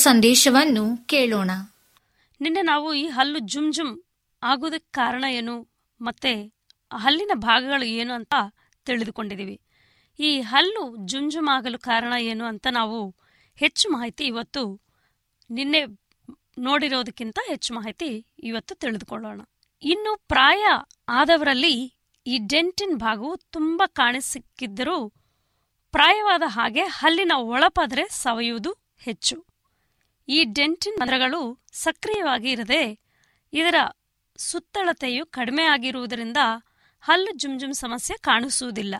ಸಂದೇಶವನ್ನು ಕೇಳೋಣ. ನಿನ್ನೆ ನಾವು ಈ ಹಲ್ಲು ಜುಮ್ ಜುಮ್ ಆಗೋದಕ್ಕೆ ಕಾರಣ ಏನು? ಮತ್ತೆ ಹಲ್ಲಿನ ಭಾಗಗಳು ಏನು ಅಂತ ತಿಳಿದುಕೊಂಡಿದ್ದೀವಿ. ಈ ಹಲ್ಲು ಜುಮ್ ಜುಮ್ ಆಗಲು ಕಾರಣ ಏನು ಅಂತ ನಾವು ಹೆಚ್ಚು ಮಾಹಿತಿ ಇವತ್ತು ನಿನ್ನೆ ನೋಡಿರೋದಕ್ಕಿಂತ ಹೆಚ್ಚು ಮಾಹಿತಿ ಇವತ್ತು ತಿಳಿದುಕೊಳ್ಳೋಣ. ಇನ್ನು ಪ್ರಾಯ ಆದವರಲ್ಲಿ ಈ ಡೆಂಟಿನ್ ಭಾಗವು ತುಂಬ ಕಾಣಿಸಿಕ್ಕಿದ್ದರೂ ಪ್ರಾಯವಾದ ಹಾಗೆ ಹಲ್ಲಿನ ಒಳಪದರೆ ಸವೆಯುವುದು ಹೆಚ್ಚು. ಈ ಡೆಂಟಿನ್ ರಂಧ್ರಗಳು ಸಕ್ರಿಯವಾಗಿ ಇರದೆ ಇದರ ಸುತ್ತಳತೆಯು ಕಡಿಮೆ ಆಗಿರುವುದರಿಂದ ಹಲ್ಲು ಜುಮ್ಜುಮ್ ಸಮಸ್ಯೆ ಕಾಣಿಸುವುದಿಲ್ಲ.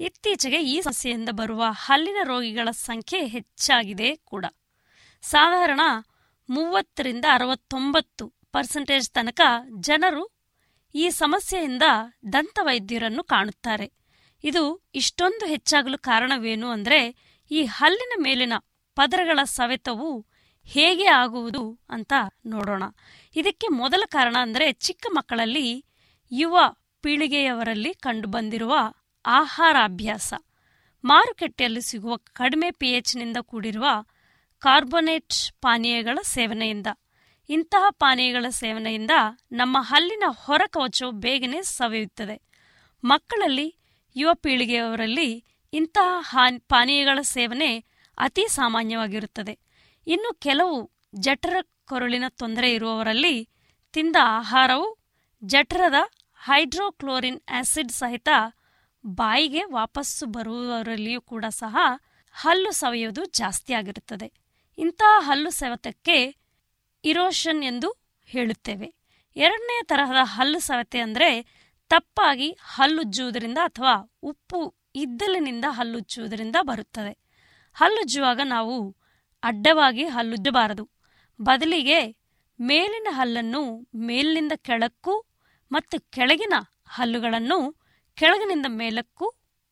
ಇತ್ತೀಚೆಗೆ ಈ ಸಮಸ್ಯೆಯಿಂದ ಬರುವ ಹಲ್ಲಿನ ರೋಗಿಗಳ ಸಂಖ್ಯೆ ಹೆಚ್ಚಾಗಿದೆ ಕೂಡ. ಸಾಧಾರಣ ಮೂವತ್ತರಿಂದ ಅರವತ್ತೊಂಬತ್ತು ಪರ್ಸೆಂಟೇಜ್ ತನಕ ಜನರು ಈ ಸಮಸ್ಯೆಯಿಂದ ದಂತವೈದ್ಯರನ್ನು ಕಾಣುತ್ತಾರೆ. ಇದು ಇಷ್ಟೊಂದು ಹೆಚ್ಚಾಗಲು ಕಾರಣವೇನು ಅಂದ್ರೆ ಈ ಹಲ್ಲಿನ ಮೇಲಿನ ಪದರಗಳ ಸವೆತವು ಹೇಗೆ ಆಗುವುದು ಅಂತ ನೋಡೋಣ. ಇದಕ್ಕೆ ಮೊದಲ ಕಾರಣ ಅಂದರೆ ಚಿಕ್ಕ ಮಕ್ಕಳಲ್ಲಿ ಯುವ ಪೀಳಿಗೆಯವರಲ್ಲಿ ಕಂಡುಬಂದಿರುವ ಆಹಾರಾಭ್ಯಾಸ. ಮಾರುಕಟ್ಟೆಯಲ್ಲಿ ಸಿಗುವ ಕಡಿಮೆ ಪಿಎಚ್ನಿಂದ ಕೂಡಿರುವ ಕಾರ್ಬೊನೇಟ್ ಪಾನೀಯಗಳ ಸೇವನೆಯಿಂದ. ಇಂತಹ ಪಾನೀಯಗಳ ಸೇವನೆಯಿಂದ ನಮ್ಮ ಹಲ್ಲಿನ ಹೊರಕವಚವು ಬೇಗನೆ ಸವೆಯುತ್ತದೆ. ಮಕ್ಕಳಲ್ಲಿ ಯುವ ಪೀಳಿಗೆಯವರಲ್ಲಿ ಇಂತಹ ಪಾನೀಯಗಳ ಸೇವನೆ ಅತಿ ಸಾಮಾನ್ಯವಾಗಿರುತ್ತದೆ. ಇನ್ನು ಕೆಲವು ಜಠರ ಕೊರಳಿನ ತೊಂದರೆ ಇರುವವರಲ್ಲಿ ತಿಂದ ಆಹಾರವು ಜಠರದ ಹೈಡ್ರೋಕ್ಲೋರಿನ್ ಆಸಿಡ್ ಸಹಿತ ಬಾಯಿಗೆ ವಾಪಸ್ಸು ಬರುವವರಲ್ಲಿಯೂ ಕೂಡ ಸಹ ಹಲ್ಲು ಸವೆಯುವುದು ಜಾಸ್ತಿ ಆಗಿರುತ್ತದೆ. ಇಂತಹ ಹಲ್ಲು ಸವೆತಕ್ಕೆ ಇರೋಷನ್ ಎಂದು ಹೇಳುತ್ತೇವೆ. ಎರಡನೇ ತರಹದ ಹಲ್ಲು ಸವೆತೆ ಅಂದರೆ ತಪ್ಪಾಗಿ ಹಲ್ಲುಜ್ಜುವುದರಿಂದ ಅಥವಾ ಉಪ್ಪು ಇದ್ದಲಿನಿಂದ ಹಲ್ಲುಜ್ಜುವುದರಿಂದ ಬರುತ್ತದೆ. ಹಲ್ಲುಜ್ಜುವಾಗ ನಾವು ಅಡ್ಡವಾಗಿ ಹಲ್ಲುಜ್ಜಬಾರದು. ಬದಲಿಗೆ ಮೇಲಿನ ಹಲ್ಲನ್ನು ಮೇಲಿನಿಂದ ಕೆಳಕ್ಕೂ ಮತ್ತು ಕೆಳಗಿನ ಹಲ್ಲುಗಳನ್ನು ಕೆಳಗಿನಿಂದ ಮೇಲಕ್ಕೂ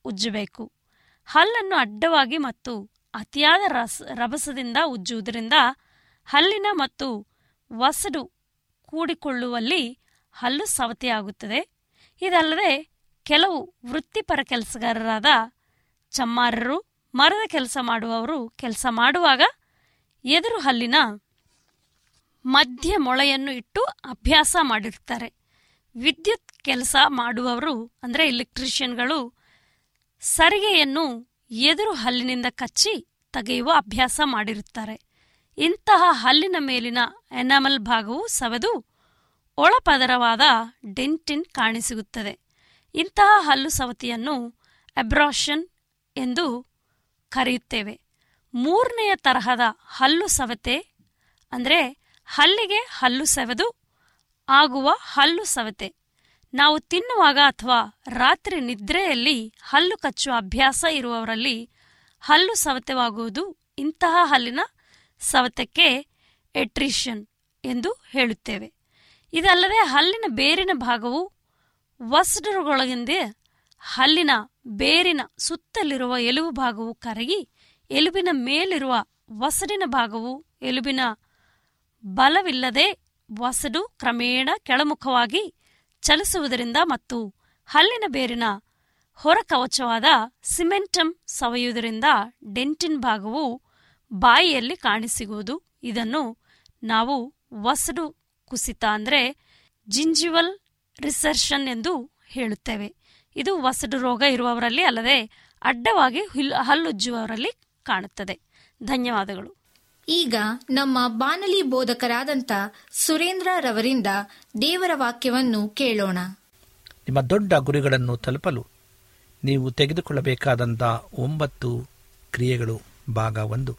ಉಜ್ಜಬೇಕು. ಹಲ್ಲನ್ನು ಅಡ್ಡವಾಗಿ ಮತ್ತು ಅತಿಯಾದ ರಸ, ರಭಸದಿಂದ ಉಜ್ಜುವುದರಿಂದ ಹಲ್ಲಿನ ಮತ್ತು ವಸಡು ಕೂಡಿಕೊಳ್ಳುವಲ್ಲಿ ಹಲ್ಲು ಸವತಿಯಾಗುತ್ತದೆ. ಇದಲ್ಲದೆ ಕೆಲವು ವೃತ್ತಿಪರ ಕೆಲಸಗಾರರಾದ ಚಮ್ಮಾರರು ಮರದ ಕೆಲಸ ಮಾಡುವವರು ಕೆಲಸ ಮಾಡುವಾಗ ಎದುರು ಹಲ್ಲಿನ ಮಧ್ಯ ಮೊಳೆಯನ್ನು ಇಟ್ಟು ಅಭ್ಯಾಸ ಮಾಡಿರ್ತಾರೆ. ವಿದ್ಯುತ್ ಕೆಲಸ ಮಾಡುವವರು, ಅಂದರೆ ಎಲೆಕ್ಟ್ರಿಷಿಯನ್ಗಳು, ಸರಿಗೆಯನ್ನು ಎದುರು ಹಲ್ಲಿನಿಂದ ಕಚ್ಚಿ ತೆಗೆಯುವ ಅಭ್ಯಾಸ ಮಾಡಿರುತ್ತಾರೆ. ಇಂತಹ ಹಲ್ಲಿನ ಮೇಲಿನ ಎನಾಮಲ್ ಭಾಗವು ಸವೆದು ಒಳಪದರವಾದ ಡೆಂಟಿನ್ ಕಾಣಿಸಿಗುತ್ತದೆ. ಇಂತಹ ಹಲ್ಲು ಸವತಿಯನ್ನು ಅಬ್ರಾಷನ್ ಎಂದು ಕರೆಯುತ್ತೇವೆ. ಮೂರನೆಯ ತರಹದ ಹಲ್ಲು ಸವತೆ ಅಂದರೆ ಹಲ್ಲಿಗೆ ಹಲ್ಲು ಸವೆದು ಆಗುವ ಹಲ್ಲು ಸವತೆ. ನಾವು ತಿನ್ನುವಾಗ ಅಥವಾ ರಾತ್ರಿ ನಿದ್ರೆಯಲ್ಲಿ ಹಲ್ಲು ಕಚ್ಚುವ ಅಭ್ಯಾಸ ಇರುವವರಲ್ಲಿ ಹಲ್ಲು ಸವತೆವಾಗುವುದು ಇಂತಹ ಹಲ್ಲಿನ ಸವತಕ್ಕೆ ಎಟ್ರಿಷನ್ ಎಂದು ಹೇಳುತ್ತೇವೆ. ಇದಲ್ಲದೆ ಹಲ್ಲಿನ ಬೇರಿನ ಭಾಗವು ವಸ್ಡರುಗಳೊಂದಿಗೆ ಹಲ್ಲಿನ ಬೇರಿನ ಸುತ್ತಲಿರುವ ಎಲುಬು ಭಾಗವು ಕರಗಿ ಎಲುಬಿನ ಮೇಲಿರುವ ವಸಡಿನ ಭಾಗವು ಎಲುಬಿನ ಬಲವಿಲ್ಲದೆ ವಸಡು ಕ್ರಮೇಣ ಕೆಳಮುಖವಾಗಿ ಚಲಿಸುವುದರಿಂದ ಮತ್ತು ಹಲ್ಲಿನ ಬೇರಿನ ಹೊರಕವಚವಾದ ಸಿಮೆಂಟಮ್ ಸವೆಯುವುದರಿಂದ ಡೆಂಟಿನ್ ಭಾಗವು ಬಾಯಿಯಲ್ಲಿ ಕಾಣಿಸಿಗುವುದು. ಇದನ್ನು ನಾವು ವಸಡು ಕುಸಿತ ಅಂದರೆ ಜಿಂಜಿವಲ್ ರಿಸರ್ಷನ್ ಎಂದು ಹೇಳುತ್ತೇವೆ. ಇದು ವಸಡು ರೋಗ ಇರುವವರಲ್ಲಿ ಅಲ್ಲದೆ ಅಡ್ಡವಾಗಿ ಹುಲ್- ಹಲ್ಲುಜ್ಜುವವರಲ್ಲಿ ಕಾಣುತ್ತದೆ. ಧನ್ಯವಾದಗಳು. ಈಗ ನಮ್ಮ ಬಾನಲಿ ಬೋಧಕರಾದಂಥ ಸುರೇಂದ್ರ ರವರಿಂದ ದೇವರ ವಾಕ್ಯವನ್ನು ಕೇಳೋಣ. ನಿಮ್ಮ ದೊಡ್ಡ ಗುರಿಗಳನ್ನು ತಲುಪಲು ನೀವು ತೆಗೆದುಕೊಳ್ಳಬೇಕಾದಂಥ ಒಂಬತ್ತು ಕ್ರಿಯೆಗಳು ಭಾಗ ಒಂದು.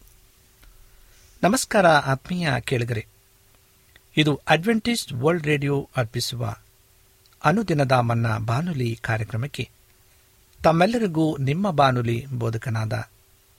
ನಮಸ್ಕಾರ ಆತ್ಮೀಯ ಕೇಳಿಗರೆ. ಇದು ಅಡ್ವೆಂಟೇಜ್ ವರ್ಲ್ಡ್ ರೇಡಿಯೋ ಅರ್ಪಿಸುವ ಅನುದಿನದ ಮನ್ನ ಬಾನುಲಿ ಕಾರ್ಯಕ್ರಮಕ್ಕೆ ತಮ್ಮೆಲ್ಲರಿಗೂ ನಿಮ್ಮ ಬಾನುಲಿ ಬೋಧಕನಾದ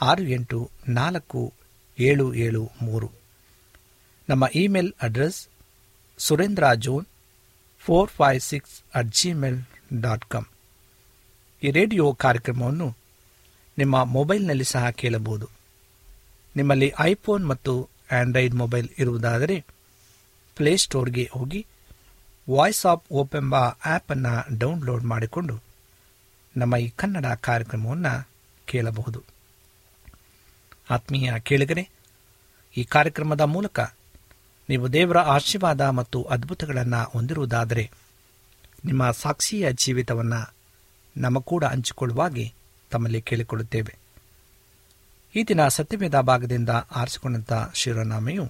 ಆರು ಎಂಟು ನಾಲ್ಕು ಏಳು ಏಳು ಮೂರು. ನಮ್ಮ email address Surendra John four five six at Gmail dot com. ಈ ರೇಡಿಯೋ ಕಾರ್ಯಕ್ರಮವನ್ನು ನಿಮ್ಮ ಮೊಬೈಲ್ನಲ್ಲಿ ಸಹ ಕೇಳಬಹುದು. ನಿಮ್ಮಲ್ಲಿ ಐಫೋನ್ ಮತ್ತು ಆಂಡ್ರಾಯ್ಡ್ ಮೊಬೈಲ್ ಇರುವುದಾದರೆ ಪ್ಲೇಸ್ಟೋರ್ಗೆ ಹೋಗಿ ವಾಯ್ಸ್ ಆಫ್ ಓಪ್ ಎಂಬ ಆ್ಯಪನ್ನು ಡೌನ್ಲೋಡ್ ಮಾಡಿಕೊಂಡು ನಮ್ಮ ಈ ಕನ್ನಡ ಕಾರ್ಯಕ್ರಮವನ್ನು ಕೇಳಬಹುದು. ಆತ್ಮೀಯ ಕೇಳಿಗರೆ, ಈ ಕಾರ್ಯಕ್ರಮದ ಮೂಲಕ ನೀವು ದೇವರ ಆಶೀರ್ವಾದ ಮತ್ತು ಅದ್ಭುತಗಳನ್ನು ಹೊಂದಿರುವುದಾದರೆ, ನಿಮ್ಮ ಸಾಕ್ಷಿಯ ಜೀವಿತವನ್ನು ನಮ್ಮ ಕೂಡ ಹಂಚಿಕೊಳ್ಳುವಾಗಿ ತಮ್ಮಲ್ಲಿ ಕೇಳಿಕೊಳ್ಳುತ್ತೇವೆ. ಈ ದಿನ ಸತ್ಯವೇದ ಭಾಗದಿಂದ ಆರಿಸಿಕೊಂಡಂಥ ಶಿವನಾಮೆಯು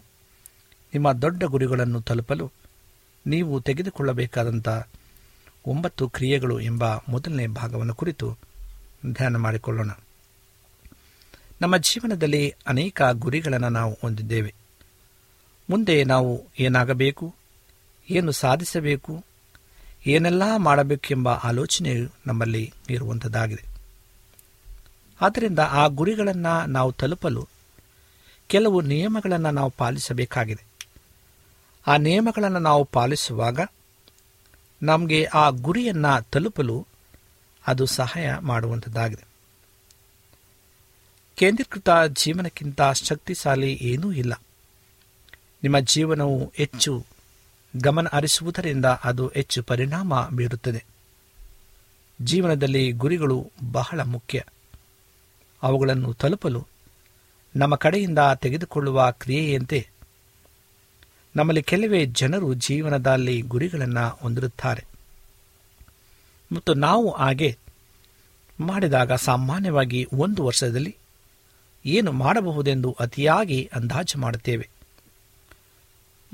ನಿಮ್ಮ ದೊಡ್ಡ ಗುರಿಗಳನ್ನು ತಲುಪಲು ನೀವು ತೆಗೆದುಕೊಳ್ಳಬೇಕಾದಂಥ ಒಂಬತ್ತು ಕ್ರಿಯೆಗಳು ಎಂಬ ಮೊದಲನೇ ಭಾಗವನ್ನು ಕುರಿತು ಧ್ಯಾನ ಮಾಡಿಕೊಳ್ಳೋಣ. ನಮ್ಮ ಜೀವನದಲ್ಲಿ ಅನೇಕ ಗುರಿಗಳನ್ನು ನಾವು ಹೊಂದಿದ್ದೇವೆ. ಮುಂದೆ ನಾವು ಏನಾಗಬೇಕು? ಏನು ಸಾಧಿಸಬೇಕು? ಏನೆಲ್ಲ ಮಾಡಬೇಕೆಂಬ ಆಲೋಚನೆಯು ನಮ್ಮಲ್ಲಿ ಇರುವಂಥದ್ದಾಗಿದೆ ಆದ್ದರಿಂದ ಆ ಗುರಿಗಳನ್ನು ನಾವು ತಲುಪಲು ಕೆಲವು ನಿಯಮಗಳನ್ನು ನಾವು ಪಾಲಿಸಬೇಕಾಗಿದೆ. ಆ ನಿಯಮಗಳನ್ನು ನಾವು ಪಾಲಿಸುವಾಗ ನಮಗೆ ಆ ಗುರಿಯನ್ನು ತಲುಪಲು ಅದು ಸಹಾಯ ಮಾಡುವಂಥದ್ದಾಗಿದೆ ಕೇಂದ್ರೀಕೃತ ಜೀವನಕ್ಕಿಂತ ಶಕ್ತಿಶಾಲಿ ಏನೂ ಇಲ್ಲ. ನಿಮ್ಮ ಜೀವನವು ಹೆಚ್ಚು ಗಮನ ಹರಿಸುವುದರಿಂದ ಅದು ಹೆಚ್ಚು ಪರಿಣಾಮ ಬೀರುತ್ತದೆ. ಜೀವನದಲ್ಲಿ ಗುರಿಗಳು ಬಹಳ ಮುಖ್ಯ. ಅವುಗಳನ್ನು ತಲುಪಲು ನಮ್ಮ ಕಡೆಯಿಂದ ತೆಗೆದುಕೊಳ್ಳುವ ಕ್ರಿಯೆಯಂತೆ ನಮ್ಮಲ್ಲಿ ಕೆಲವೇ ಜನರು ಜೀವನದಲ್ಲಿ ಗುರಿಗಳನ್ನು ಹೊಂದಿರುತ್ತಾರೆ. ಮತ್ತು ನಾವು ಹಾಗೆ ಮಾಡಿದಾಗ ಸಾಮಾನ್ಯವಾಗಿ ಒಂದು ವರ್ಷದಲ್ಲಿ ಏನು ಮಾಡಬಹುದೆಂದು ಅತಿಯಾಗಿ ಅಂದಾಜು ಮಾಡುತ್ತೇವೆ.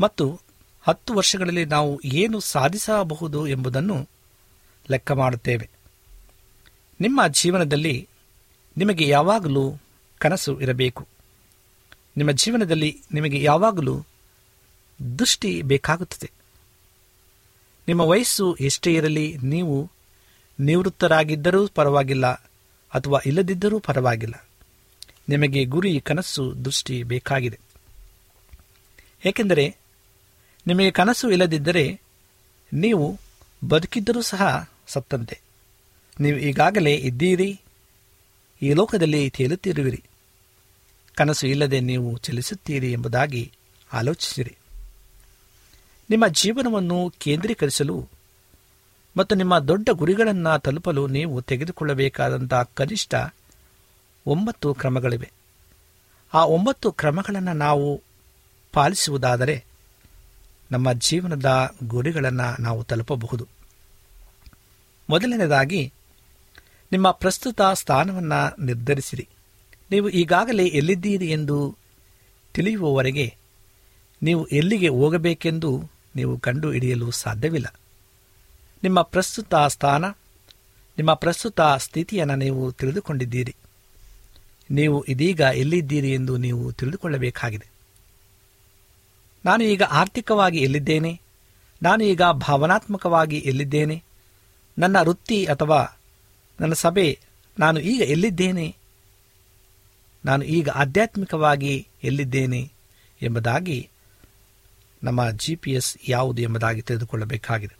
ಮತ್ತು ಹತ್ತು ವರ್ಷಗಳಲ್ಲಿ ನಾವು ಏನು ಸಾಧಿಸಬಹುದು ಎಂಬುದನ್ನು ಲೆಕ್ಕ ಮಾಡುತ್ತೇವೆ. ನಿಮ್ಮ ಜೀವನದಲ್ಲಿ ನಿಮಗೆ ಯಾವಾಗಲೂ ಕನಸು ಇರಬೇಕು. ನಿಮ್ಮ ಜೀವನದಲ್ಲಿ ನಿಮಗೆ ಯಾವಾಗಲೂ ದೃಷ್ಟಿ ಬೇಕಾಗುತ್ತದೆ. ನಿಮ್ಮ ವಯಸ್ಸು ಎಷ್ಟೇ ಇರಲಿ, ನೀವು ನಿವೃತ್ತರಾಗಿದ್ದರೂ ಪರವಾಗಿಲ್ಲ ಅಥವಾ ಇಲ್ಲದಿದ್ದರೂ ಪರವಾಗಿಲ್ಲ. ನಿಮಗೆ ಗುರಿ ಕನಸು ದೃಷ್ಟಿ ಬೇಕಾಗಿದೆ. ಏಕೆಂದರೆ ನಿಮಗೆ ಕನಸು ಇಲ್ಲದಿದ್ದರೆ ನೀವು ಬದುಕಿದ್ದರೂ ಸಹ ಸತ್ತಂತೆ. ನೀವು ಈಗಾಗಲೇ ಇದ್ದೀರಿ, ಈ ಲೋಕದಲ್ಲಿ ತೇಲುತ್ತಿರುವಿರಿ. ಕನಸು ಇಲ್ಲದೆ ನೀವು ಚಲಿಸುತ್ತೀರಿ ಎಂಬುದಾಗಿ ಆಲೋಚಿಸಿರಿ. ನಿಮ್ಮ ಜೀವನವನ್ನು ಕೇಂದ್ರೀಕರಿಸಲು ಮತ್ತು ನಿಮ್ಮ ದೊಡ್ಡ ಗುರಿಗಳನ್ನು ತಲುಪಲು ನೀವು ತೆಗೆದುಕೊಳ್ಳಬೇಕಾದಂಥ ಕನಿಷ್ಠ ಒಂಬತ್ತು ಕ್ರಮಗಳಿವೆ. ಆ ಒಂಬತ್ತು ಕ್ರಮಗಳನ್ನು ನಾವು ಪಾಲಿಸುವುದಾದರೆ ನಮ್ಮ ಜೀವನದ ಗುರಿಗಳನ್ನು ನಾವು ತಲುಪಬಹುದು. ಮೊದಲನೇದಾಗಿ, ನಿಮ್ಮ ಪ್ರಸ್ತುತ ಸ್ಥಾನವನ್ನು ನಿರ್ಧರಿಸಿರಿ. ನೀವು ಈಗಾಗಲೇ ಎಲ್ಲಿದ್ದೀರಿ ಎಂದು ತಿಳಿಯುವವರೆಗೆ ನೀವು ಎಲ್ಲಿಗೆ ಹೋಗಬೇಕೆಂದು ನೀವು ಕಂಡು ಹಿಡಿಯಲು ಸಾಧ್ಯವಿಲ್ಲ. ನಿಮ್ಮ ಪ್ರಸ್ತುತ ಸ್ಥಾನ, ನಿಮ್ಮ ಪ್ರಸ್ತುತ ಸ್ಥಿತಿಯನ್ನು ನೀವು ತಿಳಿದುಕೊಂಡಿದ್ದೀರಿ. ನೀವು ಇದೀಗ ಎಲ್ಲಿದ್ದೀರಿ ಎಂದು ನೀವು ತಿಳಿದುಕೊಳ್ಳಬೇಕಾಗಿದೆ. ನಾನು ಈಗ ಆರ್ಥಿಕವಾಗಿ ಎಲ್ಲಿದ್ದೇನೆ? ನಾನು ಈಗ ಭಾವನಾತ್ಮಕವಾಗಿ ಎಲ್ಲಿದ್ದೇನೆ? ನನ್ನ ವೃತ್ತಿ ಅಥವಾ ನನ್ನ ಸಭೆ ನಾನು ಈಗ ಎಲ್ಲಿದ್ದೇನೆ? ನಾನು ಈಗ ಆಧ್ಯಾತ್ಮಿಕವಾಗಿ ಎಲ್ಲಿದ್ದೇನೆ ಎಂಬುದಾಗಿ ನಮ್ಮ ಜಿ ಪಿ ಎಸ್ ಯಾವುದು ಎಂಬುದಾಗಿ ತಿಳಿದುಕೊಳ್ಳಬೇಕಾಗಿದೆ.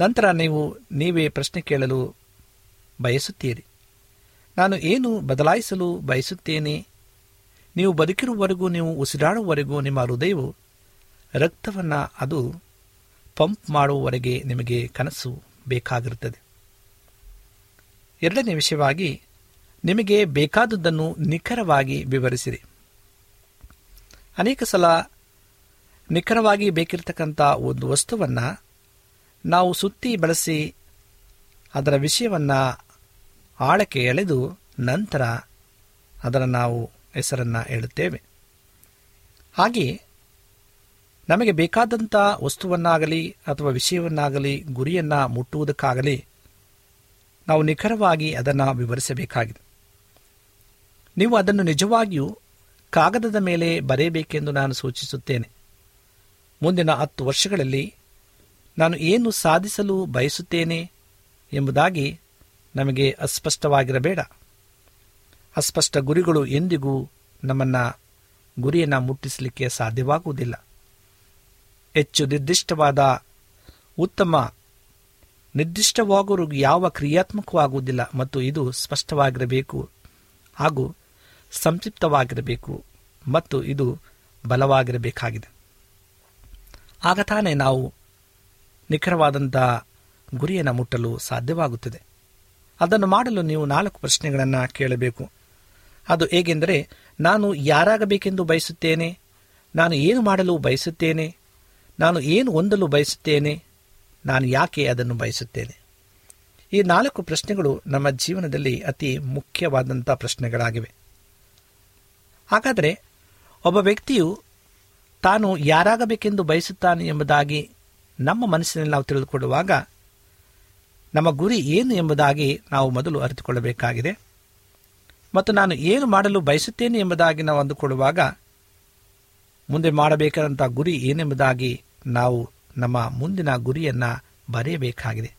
ನಂತರ ನೀವು ನೀವೇ ಪ್ರಶ್ನೆ ಕೇಳಲು ಬಯಸುತ್ತೀರಿ. ನಾನು ಏನು ಬದಲಾಯಿಸಲು ಬಯಸುತ್ತೇನೆ? ನೀವು ಬದುಕಿರುವವರೆಗೂ, ನೀವು ಉಸಿರಾಡುವವರೆಗೂ ನಿಮ್ಮ ಹೃದಯವು ರಕ್ತವನ್ನು, ಅದು ಪಂಪ್ ಮಾಡುವವರೆಗೆ ನಿಮಗೆ ಕನಸು ಬೇಕಾಗಿರುತ್ತದೆ. ಎರಡನೇ ವಿಷಯವಾಗಿ, ನಿಮಗೆ ಬೇಕಾದುದನ್ನು ನಿಖರವಾಗಿ ವಿವರಿಸಿರಿ. ಅನೇಕ ಸಲ ನಿಖರವಾಗಿ ಬೇಕಿರತಕ್ಕಂಥ ಒಂದು ವಸ್ತುವನ್ನು ನಾವು ಸುತ್ತಿ ಬಳಸಿ ಅದರ ವಿಷಯವನ್ನು ಆಳಕ್ಕೆ ಎಳೆದು ನಂತರ ಅದರ ನಾವು ಹೆಸರನ್ನು ಹೇಳುತ್ತೇವೆ. ಹಾಗೆಯೇ ನಮಗೆ ಬೇಕಾದಂಥ ವಸ್ತುವನ್ನಾಗಲಿ ಅಥವಾ ವಿಷಯವನ್ನಾಗಲಿ ಗುರಿಯನ್ನು ಮುಟ್ಟುವುದಕ್ಕಾಗಲಿ ನಾವು ನಿಖರವಾಗಿ ಅದನ್ನು ವಿವರಿಸಬೇಕಾಗಿದೆ. ನೀವು ಅದನ್ನು ನಿಜವಾಗಿಯೂ ಕಾಗದದ ಮೇಲೆ ಬರೆಯಬೇಕೆಂದು ನಾನು ಸೂಚಿಸುತ್ತೇನೆ. ಮುಂದಿನ ಹತ್ತು ವರ್ಷಗಳಲ್ಲಿ ನಾನು ಏನು ಸಾಧಿಸಲು ಬಯಸುತ್ತೇನೆ ಎಂಬುದಾಗಿ ನಮಗೆ ಅಸ್ಪಷ್ಟವಾಗಿರಬೇಡ. ಅಸ್ಪಷ್ಟ ಗುರಿಗಳು ಎಂದಿಗೂ ನಮ್ಮನ್ನು ಗುರಿಯನ್ನು ಮುಟ್ಟಿಸಲಿಕ್ಕೆ ಸಾಧ್ಯವಾಗುವುದಿಲ್ಲ. ಹೆಚ್ಚು ನಿರ್ದಿಷ್ಟವಾದ, ಉತ್ತಮ ನಿರ್ದಿಷ್ಟವಾಗುವ ಯಾವ ಕ್ರಿಯಾತ್ಮಕವಾಗುವುದಿಲ್ಲ ಮತ್ತು ಇದು ಸ್ಪಷ್ಟವಾಗಿರಬೇಕು ಹಾಗೂ ಸಂಕ್ಷಿಪ್ತವಾಗಿರಬೇಕು ಮತ್ತು ಇದು ಬಲವಾಗಿರಬೇಕಾಗಿದೆ. ಆಗ ತಾನೇ ನಾವು ನಿಖರವಾದಂಥ ಗುರಿಯನ್ನು ಮುಟ್ಟಲು ಸಾಧ್ಯವಾಗುತ್ತದೆ. ಅದನ್ನು ಮಾಡಲು ನೀವು ನಾಲ್ಕು ಪ್ರಶ್ನೆಗಳನ್ನು ಕೇಳಬೇಕು. ಅದು ಹೇಗೆಂದರೆ, ನಾನು ಯಾರಾಗಬೇಕೆಂದು ಬಯಸುತ್ತೇನೆ? ನಾನು ಏನು ಮಾಡಲು ಬಯಸುತ್ತೇನೆ? ನಾನು ಏನು ಹೊಂದಲು ಬಯಸುತ್ತೇನೆ? ನಾನು ಯಾಕೆ ಅದನ್ನು ಬಯಸುತ್ತೇನೆ? ಈ ನಾಲ್ಕು ಪ್ರಶ್ನೆಗಳು ನಮ್ಮ ಜೀವನದಲ್ಲಿ ಅತಿ ಮುಖ್ಯವಾದಂಥ ಪ್ರಶ್ನೆಗಳಾಗಿವೆ. ಹಾಗಾದರೆ, ಒಬ್ಬ ವ್ಯಕ್ತಿಯು ತಾನು ಯಾರಾಗಬೇಕೆಂದು ಬಯಸುತ್ತಾನೆ ಎಂಬುದಾಗಿ ನಮ್ಮ ಮನಸ್ಸಿನಲ್ಲಿ ನಾವು ತಿಳಿದುಕೊಳ್ಳುವಾಗ ನಮ್ಮ ಗುರಿ ಏನು ಎಂಬುದಾಗಿ ನಾವು ಮೊದಲು ಅರಿತುಕೊಳ್ಳಬೇಕಾಗಿದೆ. ಮತ್ತು ನಾನು ಏನು ಮಾಡಲು ಬಯಸುತ್ತೇನೆ ಎಂಬುದಾಗಿ ನಾವು ಅಂದುಕೊಳ್ಳುವಾಗ, ಮುಂದೆ ಮಾಡಬೇಕಾದಂಥ ಗುರಿ ಏನೆಂಬುದಾಗಿ ನಾವು ನಮ್ಮ ಮುಂದಿನ ಗುರಿಯನ್ನು ಬರೆಯಬೇಕಾಗಿದೆ.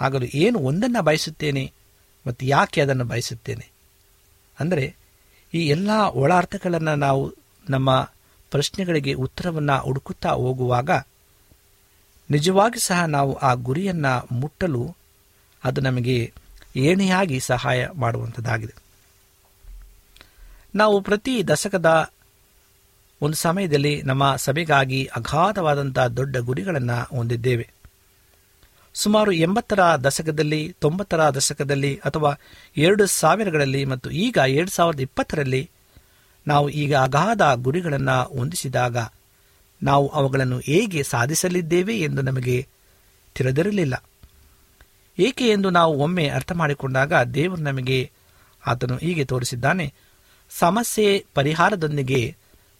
ಆಗಲು ಏನು ಒಂದನ್ನು ಬಯಸುತ್ತೇನೆ ಮತ್ತು ಯಾಕೆ ಅದನ್ನು ಬಯಸುತ್ತೇನೆ? ಅಂದರೆ, ಈ ಎಲ್ಲ ಒಳಾರ್ಥಗಳನ್ನು ನಾವು ನಮ್ಮ ಪ್ರಶ್ನೆಗಳಿಗೆ ಉತ್ತರವನ್ನು ಹುಡುಕುತ್ತಾ ಹೋಗುವಾಗ ನಿಜವಾಗಿ ಸಹ ನಾವು ಆ ಗುರಿಯನ್ನು ಮುಟ್ಟಲು ಅದು ನಮಗೆ ಏಣಿಯಾಗಿ ಸಹಾಯ ಮಾಡುವಂಥದ್ದಾಗಿದೆ. ನಾವು ಪ್ರತಿ ದಶಕದ ಒಂದು ಸಮಯದಲ್ಲಿ ನಮ್ಮ ಸಭೆಗಾಗಿ ಅಗಾಧವಾದಂಥ ದೊಡ್ಡ ಗುರಿಗಳನ್ನು ಹೊಂದಿದ್ದೇವೆ. ಸುಮಾರು ಎಂಬತ್ತರ ದಶಕದಲ್ಲಿ, ತೊಂಬತ್ತರ ದಶಕದಲ್ಲಿ ಅಥವಾ ಎರಡು ಸಾವಿರಗಳಲ್ಲಿ ಮತ್ತು ಈಗ ಎರಡು ಸಾವಿರದ ಇಪ್ಪತ್ತರಲ್ಲಿ ನಾವು ಈಗ ಅಗಾಧ ಗುರಿಗಳನ್ನು ಹೊಂದಿಸಿದಾಗ ನಾವು ಅವುಗಳನ್ನು ಹೇಗೆ ಸಾಧಿಸಲಿದ್ದೇವೆ ಎಂದು ನಮಗೆ ತಿಳಿದಿರಲಿಲ್ಲ. ಏಕೆ ಎಂದು ನಾವು ಒಮ್ಮೆ ಅರ್ಥ ಮಾಡಿಕೊಂಡಾಗ ದೇವರು ನಮಗೆ ಆತನು ಹೀಗೆ ತೋರಿಸಿದ್ದಾನೆ, ಸಮಸ್ಯೆ ಪರಿಹಾರದೊಂದಿಗೆ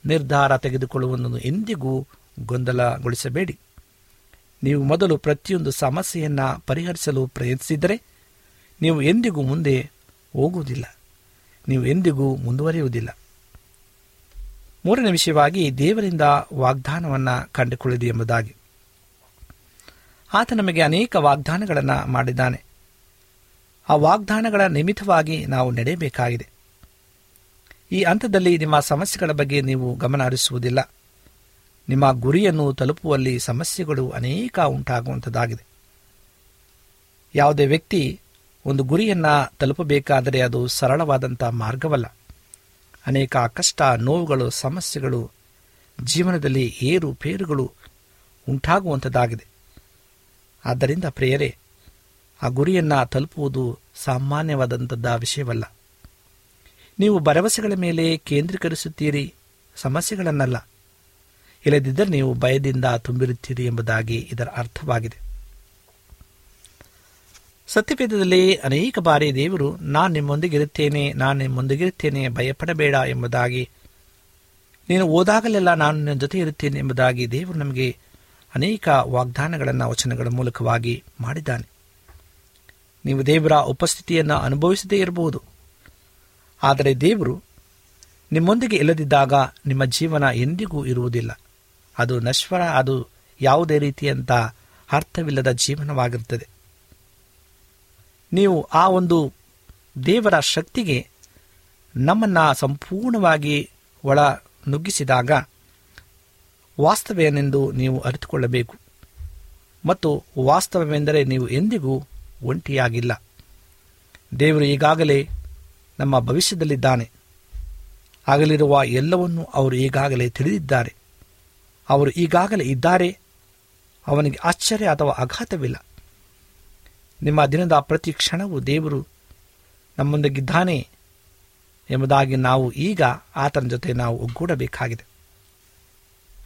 ನಿರ್ಧಾರ ತೆಗೆದುಕೊಳ್ಳುವುದನ್ನು ಎಂದಿಗೂ ಗೊಂದಲಗೊಳಿಸಬೇಡಿ. ನೀವು ಮೊದಲು ಪ್ರತಿಯೊಂದು ಸಮಸ್ಯೆಯನ್ನು ಪರಿಹರಿಸಲು ಪ್ರಯತ್ನಿಸಿದರೆ ನೀವು ಎಂದಿಗೂ ಮುಂದೆ ಹೋಗುವುದಿಲ್ಲ. ನೀವು ಎಂದಿಗೂ ಮುಂದುವರಿಯುವುದಿಲ್ಲ. ಮೂರನೇ ವಿಷಯವಾಗಿ ದೇವರಿಂದ ವಾಗ್ದಾನವನ್ನು ಕಂಡುಕೊಳ್ಳಿದೆ ಎಂಬುದಾಗಿ. ಆತ ನಮಗೆ ಅನೇಕ ವಾಗ್ದಾನಗಳನ್ನು ಮಾಡಿದ್ದಾನೆ. ಆ ವಾಗ್ದಾನಗಳ ನಿಮಿತ್ತವಾಗಿ ನಾವು ನಡೆಯಬೇಕಾಗಿದೆ. ಈ ಹಂತದಲ್ಲಿ ನಿಮ್ಮ ಸಮಸ್ಯೆಗಳ ಬಗ್ಗೆ ನೀವು ಗಮನ ಹರಿಸುವುದಿಲ್ಲ. ನಿಮ್ಮ ಗುರಿಯನ್ನು ತಲುಪುವಲ್ಲಿ ಸಮಸ್ಯೆಗಳು ಅನೇಕ ಉಂಟಾಗುವಂಥದ್ದಾಗಿದೆ ಯಾವುದೇ ವ್ಯಕ್ತಿ ಒಂದು ಗುರಿಯನ್ನು ತಲುಪಬೇಕಾದರೆ ಅದು ಸರಳವಾದಂಥ ಮಾರ್ಗವಲ್ಲ. ಅನೇಕ ಕಷ್ಟ, ನೋವುಗಳು, ಸಮಸ್ಯೆಗಳು ಜೀವನದಲ್ಲಿ ಏರುಪೇರುಗಳು ಉಂಟಾಗುವಂಥದ್ದಾಗಿದೆ. ಆದ್ದರಿಂದ ಪ್ರಿಯರೇ, ಆ ಗುರಿಯನ್ನು ತಲುಪುವುದು ಸಾಮಾನ್ಯವಾದಂಥದ್ದ ವಿಷಯವಲ್ಲ. ನೀವು ಭರವಸೆಗಳ ಮೇಲೆ ಕೇಂದ್ರೀಕರಿಸುತ್ತೀರಿ, ಸಮಸ್ಯೆಗಳನ್ನಲ್ಲ. ಇಲ್ಲದಿದ್ದರೆ ನೀವು ಭಯದಿಂದ ತುಂಬಿರುತ್ತೀರಿ ಎಂಬುದಾಗಿ ಇದರ ಅರ್ಥವಾಗಿದೆ. ಸತ್ಯವೇದದಲ್ಲಿ ಅನೇಕ ಬಾರಿ ದೇವರು, ನಾನು ನಿಮ್ಮೊಂದಿಗಿರುತ್ತೇನೆ ನಾನು ನಿಮ್ಮೊಂದಿಗಿರುತ್ತೇನೆ, ಭಯಪಡಬೇಡ ಎಂಬುದಾಗಿ. ನೀನು ಓದಾಗಲೆಲ್ಲ ನಾನು ನಿನ್ನ ಜೊತೆ ಇರುತ್ತೇನೆ ಎಂಬುದಾಗಿ ದೇವರು ನಮಗೆ ಅನೇಕ ವಾಗ್ದಾನಗಳನ್ನು, ವಚನಗಳ ಮೂಲಕವಾಗಿ ಮಾಡಿದ್ದಾನೆ. ನೀವು ದೇವರ ಉಪಸ್ಥಿತಿಯನ್ನು ಅನುಭವಿಸದೇ ಇರಬಹುದು. ಆದರೆ ದೇವರು ನಿಮ್ಮೊಂದಿಗೆ ಇಲ್ಲದಿದ್ದಾಗ ನಿಮ್ಮ ಜೀವನ ಎಂದಿಗೂ ಇರುವುದಿಲ್ಲ. ಅದು ನಶ್ವರ, ಅದು ಯಾವುದೇ ರೀತಿಯಂಥ ಅರ್ಥವಿಲ್ಲದ ಜೀವನವಾಗಿರುತ್ತದೆ. ನೀವು ಆ ಒಂದು ದೇವರ ಶಕ್ತಿಗೆ ನಮ್ಮನ್ನು ಸಂಪೂರ್ಣವಾಗಿ ಒಳ ನುಗ್ಗಿಸಿದಾಗ ವಾಸ್ತವೇನೆಂದು ನೀವು ಅರಿತುಕೊಳ್ಳಬೇಕು. ಮತ್ತು ವಾಸ್ತವವೆಂದರೆ ನೀವು ಎಂದಿಗೂ ಒಂಟಿಯಾಗಿಲ್ಲ. ದೇವರು ಈಗಾಗಲೇ ನಮ್ಮ ಭವಿಷ್ಯದಲ್ಲಿದ್ದಾನೆ. ಆಗಲಿರುವ ಎಲ್ಲವನ್ನೂ ಅವರು ಈಗಾಗಲೇ ತಿಳಿದಿದ್ದಾರೆ. ಅವರು ಈಗಾಗಲೇ ಇದ್ದಾರೆ. ಅವನಿಗೆ ಆಶ್ಚರ್ಯ ಅಥವಾ ಆಘಾತವಿಲ್ಲ. ನಿಮ್ಮ ದಿನದ ಪ್ರತಿ ಕ್ಷಣವು ದೇವರು ನಮ್ಮೊಂದಿಗಿದ್ದಾನೆ ಎಂಬುದಾಗಿ ನಾವು ಈಗ ಆತನ ಜೊತೆ ನಾವು ಒಗ್ಗೂಡಬೇಕಾಗಿದೆ.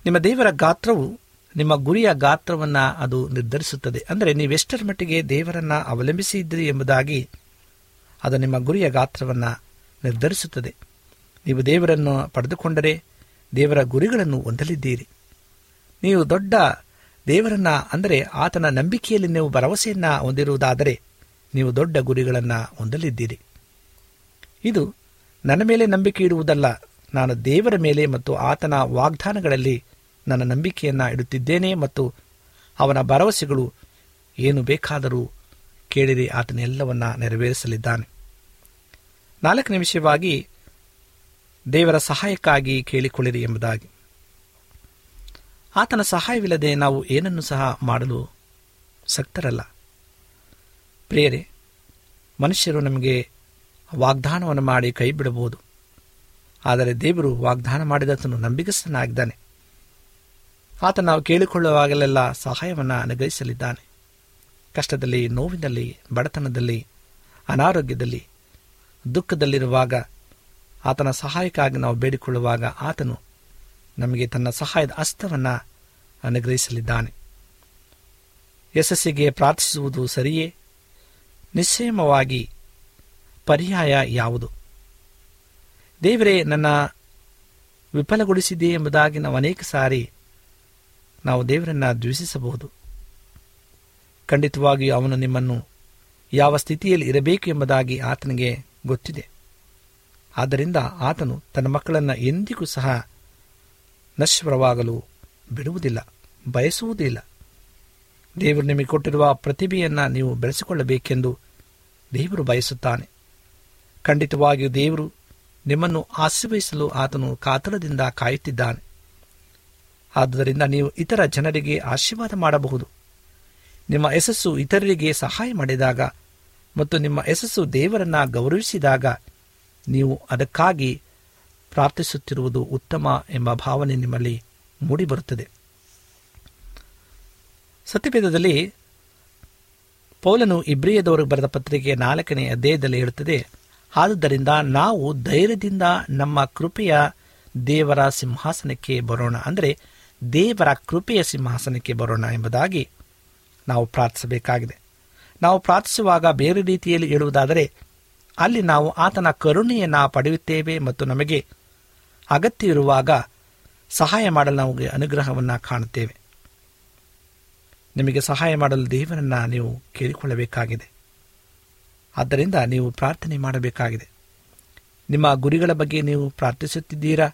ನಿಮ್ಮ ದೇವರ ಗಾತ್ರವು ನಿಮ್ಮ ಗುರಿಯ ಗಾತ್ರವನ್ನು ಅದು ನಿರ್ಧರಿಸುತ್ತದೆ. ಅಂದರೆ ನೀವೆಷ್ಟರ ಮಟ್ಟಿಗೆ ದೇವರನ್ನು ಅವಲಂಬಿಸಿ ಇದ್ದೀರಿ ಎಂಬುದಾಗಿ ಅದು ನಿಮ್ಮ ಗುರಿಯ ಗಾತ್ರವನ್ನು ನಿರ್ಧರಿಸುತ್ತದೆ. ನೀವು ದೇವರನ್ನು ಪಡೆದುಕೊಂಡರೆ ದೇವರ ಗುರಿಗಳನ್ನು ಹೊಂದಲಿದ್ದೀರಿ. ನೀವು ದೊಡ್ಡ ದೇವರನ್ನ ಅಂದರೆ ಆತನ ನಂಬಿಕೆಯಲ್ಲಿ ನೀವು ಭರವಸೆಯನ್ನ ಹೊಂದಿರುವುದಾದರೆ ನೀವು ದೊಡ್ಡ ಗುರಿಗಳನ್ನು ಹೊಂದಲಿದ್ದೀರಿ. ಇದು ನನ್ನ ಮೇಲೆ ನಂಬಿಕೆ ಇಡುವುದಲ್ಲ, ನಾನು ದೇವರ ಮೇಲೆ ಮತ್ತು ಆತನ ವಾಗ್ದಾನಗಳಲ್ಲಿ ನನ್ನ ನಂಬಿಕೆಯನ್ನು ಇಡುತ್ತಿದ್ದೇನೆ ಮತ್ತು ಅವನ ಭರವಸೆಗಳು ಏನು ಬೇಕಾದರೂ ಕೇಳಿರಿ, ಆತನ ಎಲ್ಲವನ್ನ ನೆರವೇರಿಸಲಿದ್ದಾನೆ. ನಾಲ್ಕನೇ ವಿಷಯವಾಗಿ ದೇವರ ಸಹಾಯಕ್ಕಾಗಿ ಕೇಳಿಕೊಳ್ಳಿರಿ ಎಂಬುದಾಗಿ. ಆತನ ಸಹಾಯವಿಲ್ಲದೆ ನಾವು ಏನನ್ನು ಸಹ ಮಾಡಲು ಸಕ್ತರಲ್ಲ. ಪ್ರಿಯರೇ, ಮನುಷ್ಯರು ನಮಗೆ ವಾಗ್ದಾನವನ್ನು ಮಾಡಿ ಕೈ ಬಿಡಬಹುದು ಆದರೆ ದೇವರು ವಾಗ್ದಾನ ಮಾಡಿದತನು ನಂಬಿಕೆಸ್ತನಾಗಿದ್ದಾನೆ ಆತ ನಾವು ಕೇಳಿಕೊಳ್ಳುವಾಗಲೆಲ್ಲ ಸಹಾಯವನ್ನು ಅನುಗ್ರಹಿಸಲಿದ್ದಾನೆ. ಕಷ್ಟದಲ್ಲಿ, ನೋವಿನಲ್ಲಿ, ಬಡತನದಲ್ಲಿ, ಅನಾರೋಗ್ಯದಲ್ಲಿ, ದುಃಖದಲ್ಲಿರುವಾಗ ಆತನ ಸಹಾಯಕ್ಕಾಗಿ ನಾವು ಬೇಡಿಕೊಳ್ಳುವಾಗ ಆತನು ನಮಗೆ ತನ್ನ ಸಹಾಯದ ಹಸ್ತವನ್ನು ಅನುಗ್ರಹಿಸಲಿದ್ದಾನೆ. ಯಶಸ್ಸಿಗೆ ಪ್ರಾರ್ಥಿಸುವುದು ಸರಿಯೇ? ನಿಸ್ಸೇಮವಾಗಿ ಪರ್ಯಾಯ ಯಾವುದು? ದೇವರೇ, ನನ್ನ ವಿಫಲಗೊಳಿಸಿದೆ ಎಂಬುದಾಗಿ ನಾವು ಅನೇಕ ಸಾರಿ ನಾವು ದೇವರನ್ನು ದ್ವೇಷಿಸಬಹುದು. ಖಂಡಿತವಾಗಿಯೂ ಅವನು ನಿಮ್ಮನ್ನು ಯಾವ ಸ್ಥಿತಿಯಲ್ಲಿ ಇರಬೇಕು ಎಂಬುದಾಗಿ ಆತನಿಗೆ ಗೊತ್ತಿದೆ. ಆದ್ದರಿಂದ ಆತನು ತನ್ನ ಮಕ್ಕಳನ್ನು ಎಂದಿಗೂ ಸಹ ನಶ್ವರವಾಗಲು ಬಿಡುವುದಿಲ್ಲ, ಬಯಸುವುದಿಲ್ಲ. ದೇವರು ನಿಮಗೆ ಕೊಟ್ಟಿರುವ ಪ್ರತಿಭೆಯನ್ನು ನೀವು ಬೆಳೆಸಿಕೊಳ್ಳಬೇಕೆಂದು ದೇವರು ಬಯಸುತ್ತಾನೆ. ಖಂಡಿತವಾಗಿಯೂ ದೇವರು ನಿಮ್ಮನ್ನು ಆಶೀರ್ವಹಿಸಲು ಆತನು ಕಾತರದಿಂದ ಕಾಯುತ್ತಿದ್ದಾನೆ. ಆದ್ದರಿಂದ ನೀವು ಇತರ ಜನರಿಗೆ ಆಶೀರ್ವಾದ ಮಾಡಬಹುದು. ನಿಮ್ಮ ಯಶಸ್ಸು ಇತರರಿಗೆ ಸಹಾಯ ಮಾಡಿದಾಗ ಮತ್ತು ನಿಮ್ಮ ಯಶಸ್ಸು ದೇವರನ್ನ ಗೌರವಿಸಿದಾಗ ನೀವು ಅದಕ್ಕಾಗಿ ಪ್ರಾರ್ಥಿಸುತ್ತಿರುವುದು ಉತ್ತಮ ಎಂಬ ಭಾವನೆ ನಿಮ್ಮಲ್ಲಿ ಮೂಡಿಬರುತ್ತದೆ. ಸತ್ಯವೇದದಲ್ಲಿ ಪೌಲನು ಇಬ್ರಿಯದವರಿಗೆ ಬರೆದ ಪತ್ರಿಕೆ ನಾಲ್ಕನೆಯ ಅಧ್ಯಾಯದಲ್ಲಿ ಹೇಳುತ್ತದೆ, ಆದುದರಿಂದ ನಾವು ಧೈರ್ಯದಿಂದ ನಮ್ಮ ಕೃಪೆಯ ದೇವರ ಸಿಂಹಾಸನಕ್ಕೆ ಬರೋಣ. ಅಂದರೆ ದೇವರ ಕೃಪೆಯ ಸಿಂಹಾಸನಕ್ಕೆ ಬರೋಣ ಎಂಬುದಾಗಿ ನಾವು ಪ್ರಾರ್ಥಿಸಬೇಕಾಗಿದೆ. ನಾವು ಪ್ರಾರ್ಥಿಸುವಾಗ ಬೇರೆ ರೀತಿಯಲ್ಲಿ ಹೇಳುವುದಾದರೆ ಅಲ್ಲಿ ನಾವು ಆತನ ಕರುಣೆಯನ್ನು ಪಡೆಯುತ್ತೇವೆ ಮತ್ತು ನಮಗೆ ಅಗತ್ಯವಿರುವಾಗ ಸಹಾಯ ಮಾಡಲು ನಮಗೆ ಅನುಗ್ರಹವನ್ನು ಕಾಣುತ್ತೇವೆ. ನಿಮಗೆ ಸಹಾಯ ಮಾಡಲು ದೇವರನ್ನು ನೀವು ಕೇಳಿಕೊಳ್ಳಬೇಕಾಗಿದೆ. ಆದ್ದರಿಂದ ನೀವು ಪ್ರಾರ್ಥನೆ ಮಾಡಬೇಕಾಗಿದೆ. ನಿಮ್ಮ ಗುರಿಗಳ ಬಗ್ಗೆ ನೀವು ಪ್ರಾರ್ಥಿಸುತ್ತಿದ್ದೀರಾ?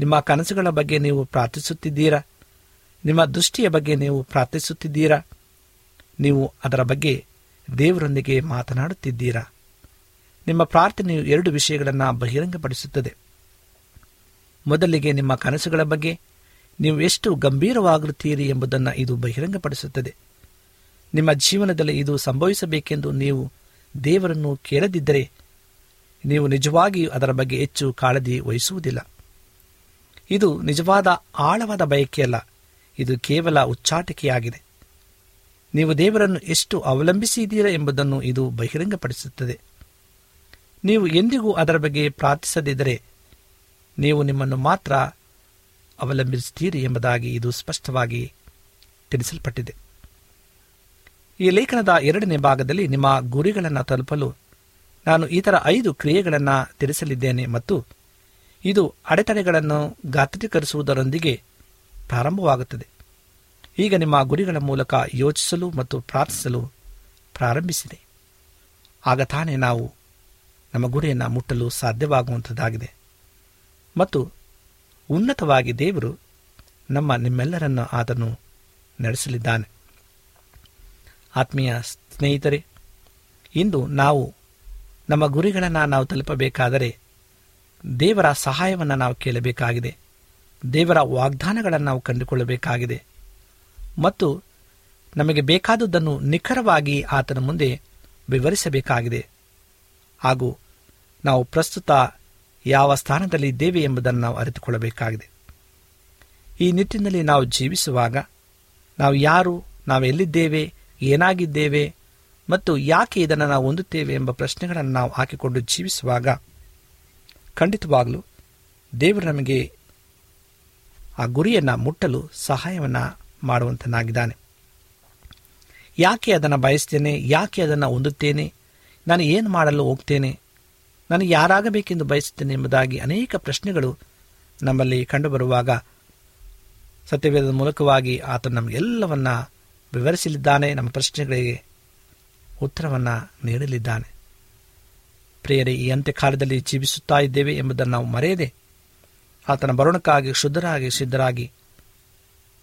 ನಿಮ್ಮ ಕನಸುಗಳ ಬಗ್ಗೆ ನೀವು ಪ್ರಾರ್ಥಿಸುತ್ತಿದ್ದೀರಾ? ನಿಮ್ಮ ದೃಷ್ಟಿಯ ಬಗ್ಗೆ ನೀವು ಪ್ರಾರ್ಥಿಸುತ್ತಿದ್ದೀರಾ? ನೀವು ಅದರ ಬಗ್ಗೆ ದೇವರೊಂದಿಗೆ ಮಾತನಾಡುತ್ತಿದ್ದೀರಾ? ನಿಮ್ಮ ಪ್ರಾರ್ಥನೆಯು ಎರಡು ವಿಷಯಗಳನ್ನು ಬಹಿರಂಗಪಡಿಸುತ್ತದೆ. ಮೊದಲಿಗೆ ನಿಮ್ಮ ಕನಸುಗಳ ಬಗ್ಗೆ, ನೀವು ಎಷ್ಟು ಗಂಭೀರವಾಗಿರುತ್ತೀರಿ ಎಂಬುದನ್ನು ಇದು ಬಹಿರಂಗಪಡಿಸುತ್ತದೆ. ನಿಮ್ಮ ಜೀವನದಲ್ಲಿ ಇದು ಸಂಭವಿಸಬೇಕೆಂದು ನೀವು ದೇವರನ್ನು ಕೇಳದಿದ್ದರೆ, ನೀವು ನಿಜವಾಗಿಯೂ ಅದರ ಬಗ್ಗೆ ಹೆಚ್ಚು ಕಾಳಜಿ ವಹಿಸುವುದಿಲ್ಲ. ಇದು ನಿಜವಾದ ಆಳವಾದ ಬಯಕೆಯಲ್ಲ ಇದು ಕೇವಲ ಉಚ್ಚಾಟಿಕೆಯಾಗಿದೆ. ನೀವು ದೇವರನ್ನು ಎಷ್ಟು ಅವಲಂಬಿಸಿದ್ದೀರಾ ಎಂಬುದನ್ನು ಇದು ಬಹಿರಂಗಪಡಿಸುತ್ತದೆ. ನೀವು ಎಂದಿಗೂ ಅದರ ಬಗ್ಗೆ ಪ್ರಾರ್ಥಿಸದಿದ್ದರೆ ನೀವು ನಿಮ್ಮನ್ನು ಮಾತ್ರ ಅವಲಂಬಿಸುತ್ತೀರಿ ಎಂಬುದಾಗಿ ಇದು ಸ್ಪಷ್ಟವಾಗಿ ತಿಳಿಸಲ್ಪಟ್ಟಿದೆ. ಈ ಲೇಖನದ ಎರಡನೇ ಭಾಗದಲ್ಲಿ ನಿಮ್ಮ ಗುರಿಗಳನ್ನು ತಲುಪಲು ನಾನು ಇತರ ಐದು ಕ್ರಿಯೆಗಳನ್ನು ತಿಳಿಸಲಿದ್ದೇನೆ ಮತ್ತು ಇದು ಅಡೆತಡೆಗಳನ್ನು ಗಾತ್ರೀಕರಿಸುವುದರೊಂದಿಗೆ ಪ್ರಾರಂಭವಾಗುತ್ತದೆ. ಈಗ ನಿಮ್ಮ ಗುರಿಗಳ ಮೂಲಕ ಯೋಚಿಸಲು ಮತ್ತು ಪ್ರಾರ್ಥಿಸಲು ಪ್ರಾರಂಭಿಸಿದೆ. ಆಗ ತಾನೇ ನಾವು ನಮ್ಮ ಗುರಿಯನ್ನು ಮುಟ್ಟಲು ಸಾಧ್ಯವಾಗುವಂಥದ್ದಾಗಿದೆ. ಮತ್ತು ಉನ್ನತವಾಗಿ ದೇವರು ನಮ್ಮ ನಿಮ್ಮೆಲ್ಲರನ್ನು ಆತನು ನಡೆಸಲಿದ್ದಾನೆ. ಆತ್ಮೀಯ ಸ್ನೇಹಿತರೆ, ಇಂದು ನಾವು ನಮ್ಮ ಗುರಿಗಳನ್ನು ನಾವು ತಲುಪಬೇಕಾದರೆ ದೇವರ ಸಹಾಯವನ್ನು ನಾವು ಕೇಳಬೇಕಾಗಿದೆ. ದೇವರ ವಾಗ್ದಾನಗಳನ್ನು ನಾವು ಕಂಡುಕೊಳ್ಳಬೇಕಾಗಿದೆ. ಮತ್ತು ನಮಗೆ ಬೇಕಾದುದನ್ನು ನಿಖರವಾಗಿ ಆತನ ಮುಂದೆ ವಿವರಿಸಬೇಕಾಗಿದೆ. ಹಾಗೂ ನಾವು ಪ್ರಸ್ತುತ ಯಾವ ಸ್ಥಾನದಲ್ಲಿ ಇದ್ದೇವೆ ಎಂಬುದನ್ನು ನಾವು ಅರಿತುಕೊಳ್ಳಬೇಕಾಗಿದೆ. ಈ ನಿಟ್ಟಿನಲ್ಲಿ ನಾವು ಜೀವಿಸುವಾಗ ನಾವು ಯಾರು, ನಾವು ಎಲ್ಲಿದ್ದೇವೆ, ಏನಾಗಿದ್ದೇವೆ ಮತ್ತು ಯಾಕೆ ಇದನ್ನು ನಾವು ಹೊಂದುತ್ತೇವೆ ಎಂಬ ಪ್ರಶ್ನೆಗಳನ್ನು ನಾವು ಹಾಕಿಕೊಂಡು ಜೀವಿಸುವಾಗ ಖಂಡಿತವಾಗಲೂ ದೇವರು ನಮಗೆ ಆ ಗುರಿಯನ್ನು ಮುಟ್ಟಲು ಸಹಾಯವನ್ನು ಮಾಡುವಂತನಾಗಿದ್ದಾನೆ. ಯಾಕೆ ಅದನ್ನು ಬಯಸ್ತೇನೆ, ಯಾಕೆ ಅದನ್ನು ಹೊಂದುತ್ತೇನೆ ನಾನು ಏನು ಮಾಡಲು ಹೋಗ್ತೇನೆ? ನಾನು ಯಾರಾಗಬೇಕೆಂದು ಬಯಸುತ್ತೇನೆ ಎಂಬುದಾಗಿ ಅನೇಕ ಪ್ರಶ್ನೆಗಳು ನಮ್ಮಲ್ಲಿ ಕಂಡುಬರುವಾಗ ಸತ್ಯವೇದದ ಮೂಲಕವಾಗಿ ಆತ ನಮಗೆಲ್ಲವನ್ನು ವಿವರಿಸಲಿದ್ದಾನೆ, ನಮ್ಮ ಪ್ರಶ್ನೆಗಳಿಗೆ ಉತ್ತರವನ್ನು ನೀಡಲಿದ್ದಾನೆ. ಪ್ರಿಯರೇ, ಈ ಅಂತ್ಯಕಾಲದಲ್ಲಿ ಜೀವಿಸುತ್ತಾ ಇದ್ದೇವೆ ಎಂಬುದನ್ನು ನಾವು ಮರೆಯದೆ ಆತನ ಬರುಣಕ್ಕಾಗಿ ಶುದ್ಧರಾಗಿ ಸಿದ್ಧರಾಗಿ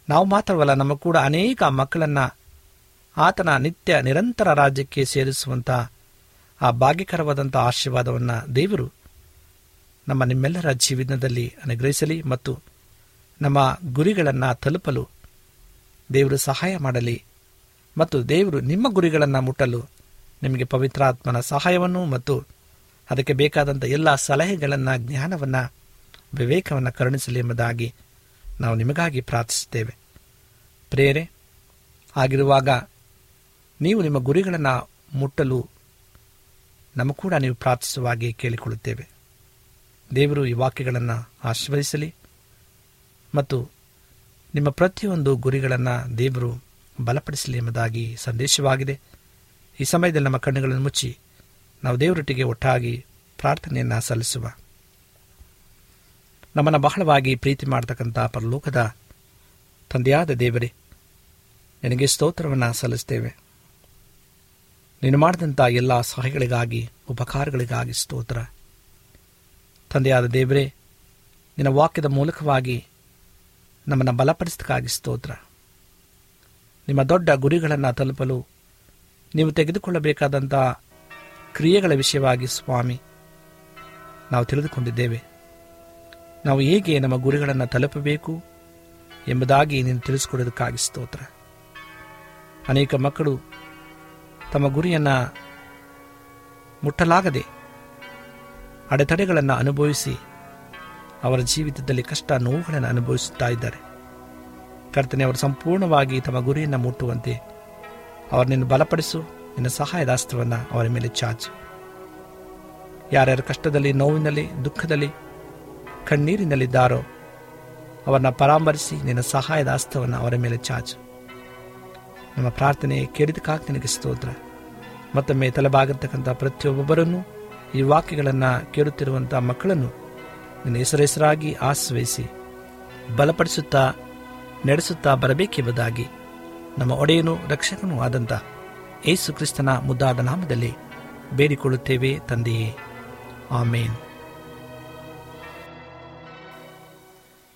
ನಾವು ಮಾತ್ರವಲ್ಲ, ನಮ್ಮ ಕೂಡ ಅನೇಕ ಮಕ್ಕಳನ್ನು ಆತನ ನಿತ್ಯ ನಿರಂತರ ರಾಜ್ಯಕ್ಕೆ ಸೇರಿಸುವಂಥ ಆ ಭಾಗ್ಯಕರವಾದಂಥ ಆಶೀರ್ವಾದವನ್ನು ದೇವರು ನಮ್ಮ ನಿಮ್ಮೆಲ್ಲರ ಜೀವನದಲ್ಲಿ ಅನುಗ್ರಹಿಸಲಿ ಮತ್ತು ನಮ್ಮ ಗುರಿಗಳನ್ನು ತಲುಪಲು ದೇವರು ಸಹಾಯ ಮಾಡಲಿ ಮತ್ತು ದೇವರು ನಿಮ್ಮ ಗುರಿಗಳನ್ನು ಮುಟ್ಟಲು ನಿಮಗೆ ಪವಿತ್ರಾತ್ಮನ ಸಹಾಯವನ್ನು ಮತ್ತು ಅದಕ್ಕೆ ಬೇಕಾದಂಥ ಎಲ್ಲ ಸಲಹೆಗಳನ್ನು, ಜ್ಞಾನವನ್ನು, ವಿವೇಕವನ್ನು ಕರುಣಿಸಲಿ ಎಂಬುದಾಗಿ ನಾವು ನಿಮಗಾಗಿ ಪ್ರಾರ್ಥಿಸುತ್ತೇವೆ. ಪ್ರೇರೆ ಆಗಿರುವಾಗ ನೀವು ನಿಮ್ಮ ಗುರಿಗಳನ್ನು ಮುಟ್ಟಲು ನಮ್ಮ ಕೂಡ ನೀವು ಪ್ರಾರ್ಥಿಸುವಾಗಿ ಕೇಳಿಕೊಳ್ಳುತ್ತೇವೆ. ದೇವರು ಈ ವಾಕ್ಯಗಳನ್ನು ಆಶೀರ್ವದಿಸಲಿ. ಮತ್ತು ನಿಮ್ಮ ಪ್ರತಿಯೊಂದು ಗುರಿಗಳನ್ನು ದೇವರು ಬಲಪಡಿಸಲಿ ಎಂಬುದಾಗಿ ಸಂದೇಶವಾಗಿದೆ. ಈ ಸಮಯದಲ್ಲಿ ನಮ್ಮ ಕಣ್ಣುಗಳನ್ನು ಮುಚ್ಚಿ ನಾವು ದೇವರೊಟ್ಟಿಗೆ ಒಟ್ಟಾಗಿ ಪ್ರಾರ್ಥನೆಯನ್ನು ಸಲ್ಲಿಸುವ. ನಮ್ಮನ್ನು ಬಹಳವಾಗಿ ಪ್ರೀತಿ ಮಾಡತಕ್ಕಂಥ ಪರಲೋಕದ ತಂದೆಯಾದ ದೇವರೇ, ನಿನಗೆ ಸ್ತೋತ್ರವನ್ನು ಸಲ್ಲಿಸ್ತೇವೆ. ನೀನು ಮಾಡಿದಂಥ ಎಲ್ಲ ಸಹಾಯಗಳಿಗಾಗಿ, ಉಪಕಾರಗಳಿಗಾಗಿ ಸ್ತೋತ್ರ. ತಂದೆಯಾದ ದೇವರೇ, ನಿನ್ನ ವಾಕ್ಯದ ಮೂಲಕವಾಗಿ ನಮ್ಮನ್ನು ಬಲಪಡಿಸದಕ್ಕಾಗಿ ಸ್ತೋತ್ರ. ನಿಮ್ಮ ದೊಡ್ಡ ಗುರಿಗಳನ್ನು ತಲುಪಲು ನೀವು ತೆಗೆದುಕೊಳ್ಳಬೇಕಾದಂಥ ಕ್ರಿಯೆಗಳ ವಿಷಯವಾಗಿ ಸ್ವಾಮಿ, ನಾವು ತಿಳಿದುಕೊಂಡಿದ್ದೇವೆ. ನಾವು ಹೇಗೆ ನಮ್ಮ ಗುರಿಗಳನ್ನು ತಲುಪಬೇಕು ಎಂಬುದಾಗಿ ನೀನು ತಿಳಿಸಿಕೊಡೋದಕ್ಕಾಗಿ ಸ್ತೋತ್ರ. ಅನೇಕ ಮಕ್ಕಳು ತಮ್ಮ ಗುರಿಯನ್ನು ಮುಟ್ಟಲಾಗದೆ ಅಡೆತಡೆಗಳನ್ನು ಅನುಭವಿಸಿ ಅವರ ಜೀವಿತದಲ್ಲಿ ಕಷ್ಟ ನೋವುಗಳನ್ನು ಅನುಭವಿಸುತ್ತಾ ಇದ್ದಾರೆ. ಕರ್ತನೆ, ಅವರು ಸಂಪೂರ್ಣವಾಗಿ ತಮ್ಮ ಗುರಿಯನ್ನು ಮುಟ್ಟುವಂತೆ ನಿನ್ನ ಬಲಪಡಿಸು, ನಿನ್ನ ಸಹಾಯದ ಅಸ್ತ್ರವನ್ನು ಅವರ ಮೇಲೆ ಚಾಚು. ಯಾರ್ಯಾರ ಕಷ್ಟದಲ್ಲಿ, ನೋವಿನಲ್ಲಿ, ದುಃಖದಲ್ಲಿ, ಕಣ್ಣೀರಿನಲ್ಲಿದ್ದಾರೋ ಅವರನ್ನ ಪರಾಮರಿಸಿ, ನಿನ್ನ ಸಹಾಯದ ಅಸ್ತವನ್ನು ಅವರ ಮೇಲೆ ಚಾಚು. ನಮ್ಮ ಪ್ರಾರ್ಥನೆ ಕೇಳಿದಕ್ಕಾಗಿ ನಿನಗೆ ಸ್ತೋತ್ರ. ಮತ್ತೊಮ್ಮೆ ತಲೆಬಾಗಿರ್ತಕ್ಕಂಥ ಪ್ರತಿಯೊಬ್ಬೊಬ್ಬರನ್ನು ಈ ವಾಕ್ಯಗಳನ್ನು ಕೇಳುತ್ತಿರುವಂಥ ಮಕ್ಕಳನ್ನು ನಿನ್ನ ಹೆಸರೆಸರಾಗಿ ಆಶ್ರಯಿಸಿ, ಬಲಪಡಿಸುತ್ತಾ, ನಡೆಸುತ್ತಾ ಬರಬೇಕೆಂಬುದಾಗಿ ನಮ್ಮ ಒಡೆಯನು ರಕ್ಷಕನೂ ಆದಂಥ ಯೇಸು ಕ್ರಿಸ್ತನ ಮುದ್ದಾದ ನಾಮದಲ್ಲಿ ಬೇಡಿಕೊಳ್ಳುತ್ತೇವೆ ತಂದೆಯೇ. ಆಮೇನ್.